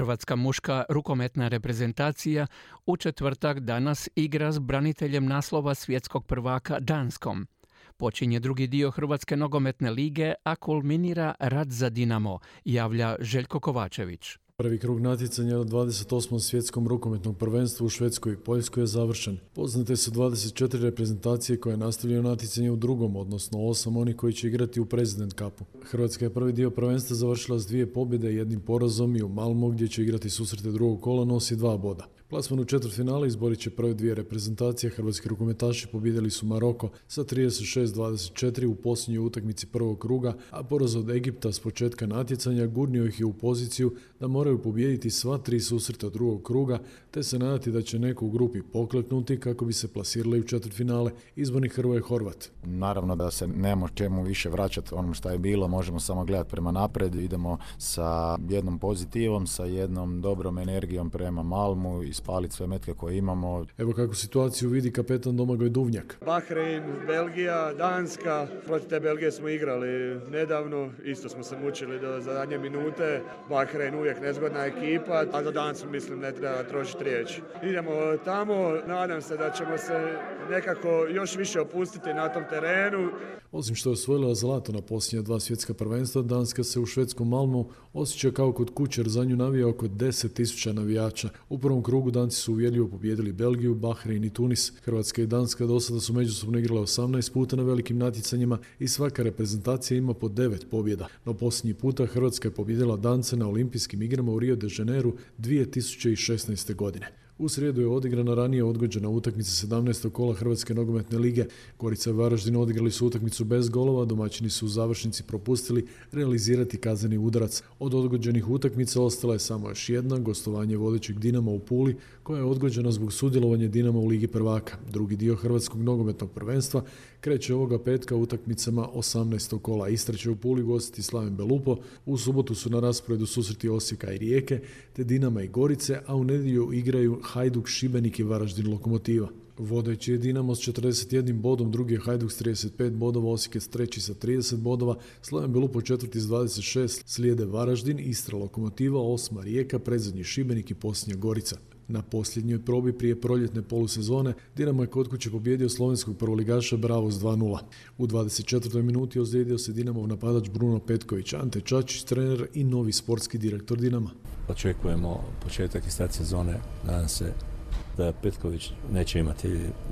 Hrvatska muška rukometna reprezentacija u četvrtak danas igra s braniteljem naslova svjetskog prvaka Danskom. Počinje drugi dio Hrvatske nogometne lige, a kulminira rad za Dinamo, javlja Željko Kovačević. Prvi krug natjecanja na 28. svjetskom rukometnom prvenstvu u Švedskoj i Poljskoj je završen. Poznate su 24 reprezentacije koje nastavljaju natjecanje u drugom, odnosno osam oni koji će igrati u President Cupu. Hrvatska je prvi dio prvenstva završila s dvije pobjede i jednim porazom i u Malmo gdje će igrati susrete drugog kola nosi dva boda. Plasman u finale izborit će prve dvije reprezentacije. Hrvatski rukometaši pobjedili su Maroko sa 36-24 u posljednjoj utakmici prvog kruga, a poraz od Egipta s početka natjecanja gurnio ih je u poziciju da moraju pobijediti sva tri susreta drugog kruga, te se nadati da će neko u grupi pokleknuti kako bi se plasirali u finale. Izborni Hrvoje Horvat. Naravno da se nemamo čemu više vraćati onom što je bilo, možemo samo gledati prema napred, idemo sa jednom pozitivom, sa jednom dobrom energijom prema Malmu i spaliti sve metke koje imamo. Evo kako situaciju vidi kapetan Domagoj Duvnjak. Bahrein, Belgija, Danska. Protiv te Belgije smo igrali nedavno, isto smo se mučili do zadnje minute. Bahrein uvijek nezgodna ekipa, a za Dansku mislim ne treba trošiti riječ. Idemo tamo, nadam se da ćemo se nekako još više opustiti na tom terenu. Osim što je osvojila zlato na posljednja dva svjetska prvenstva, Danska se u švedskom Malmu osjeća kao kod kućer, za nju navija oko 10.000 navijača. U prvom krugu Danci su uvjerljivo pobijedili Belgiju, Bahrein i Tunis. Hrvatska i Danska do sada su međusobno igrale 18 puta na velikim natjecanjima i svaka reprezentacija ima po 9 pobjeda. No posljednji puta Hrvatska je pobjedila Dance na olimpijskim igrama u Rio de Janeiro 2016. godine. U srijedu je odigrana ranije odgođena utakmica 17. kola Hrvatske nogometne lige. Gorica i Varaždin odigrali su utakmicu bez golova, domaćini su u završnici propustili realizirati kazneni udarac. Od odgođenih utakmica ostala je samo još jedna, gostovanje vodećeg Dinama u Puli, koja je odgođena zbog sudjelovanja Dinama u Ligi prvaka. Drugi dio Hrvatskog nogometnog prvenstva kreće ovoga petka utakmicama 18. kola. Istra će u Puli gostiti Slaven Belupo, u subotu su na rasporedu susreti Osijeka i Rijeke, te Dinama i Gorice, a u nedjelju igraju Hajduk, Šibenik i Varaždin Lokomotiva. Vodeći je Dinamo s 41 bodom, drugi je Hajduk s 35 bodova, Osijek je treći sa 30 bodova, Slaven Belupo četvrti s 26, slijede Varaždin, Istra Lokomotiva, osma Rijeka, predzadnji Šibenik i posljednja Gorica. Na posljednjoj probi prije proljetne polusezone Dinamo je kod kuće pobjedio slovenskog prvoligaša Bravo s 2-0. U 24. minuti ozlijedio se Dinamov napadač Bruno Petković, Ante Čačić, trener i novi sportski direktor Dinama. Očekujemo početak i sezone, nadam se da Petković neće imati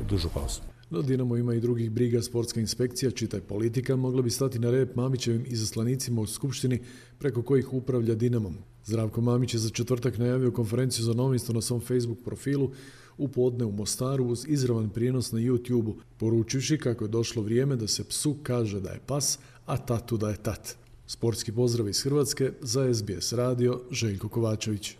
dužu pauzu. No Dinamo ima i drugih briga, sportska inspekcija, čitaj politika, mogla bi stati na rep Mamićevim izaslanicima u Skupštini preko kojih upravlja Dinamom. Zdravko Mamić je za četvrtak najavio konferenciju za novinstvo na svom Facebook profilu u podne u Mostaru uz izravan prijenos na YouTube-u, poručujući kako je došlo vrijeme da se psu kaže da je pas, a tatu da je tat. Sportski pozdrav iz Hrvatske za SBS radio Željko Kovačević.